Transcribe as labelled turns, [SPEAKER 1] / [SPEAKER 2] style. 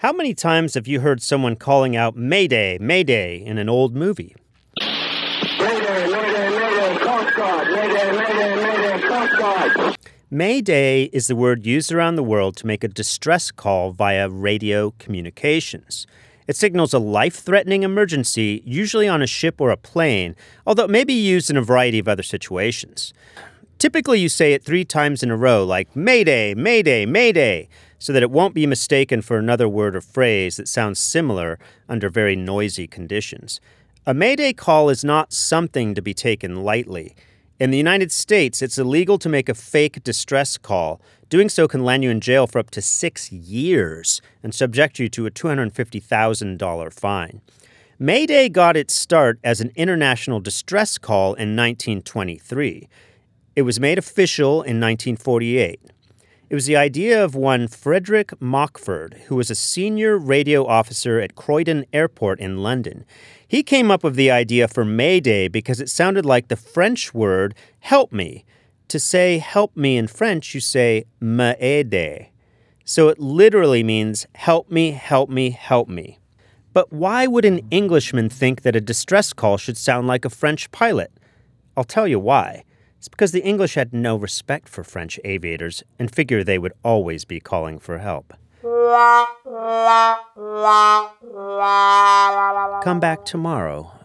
[SPEAKER 1] How many times have you heard someone calling out Mayday, Mayday in an old movie?
[SPEAKER 2] Mayday, mayday, mayday, Coast Guard. Mayday, mayday, mayday, Coast Guard.
[SPEAKER 1] Mayday is the word used around the world to make a distress call via radio communications. It signals a life threatening emergency, usually on a ship or a plane, although it may be used in a variety of other situations. Typically, you say it three times in a row, like Mayday, Mayday, Mayday, so that it won't be mistaken for another word or phrase that sounds similar under very noisy conditions. A Mayday call is not something to be taken lightly. In the United States, it's illegal to make a fake distress call. Doing so can land you in jail for up to six years and subject you to a $250,000 fine. Mayday got its start as an international distress call in 1923. It was made official in 1948. It was the idea of one Frederick Mockford, who was a senior radio officer at Croydon Airport in London. He came up with the idea for Mayday because it sounded like the French word help me. To say help me in French, you say m'aider. So it literally means help me, help me, help me. But why would an Englishman think that a distress call should sound like a French pilot? I'll tell you why. It's because the English had no respect for French aviators and figured they would always be calling for help. Come back tomorrow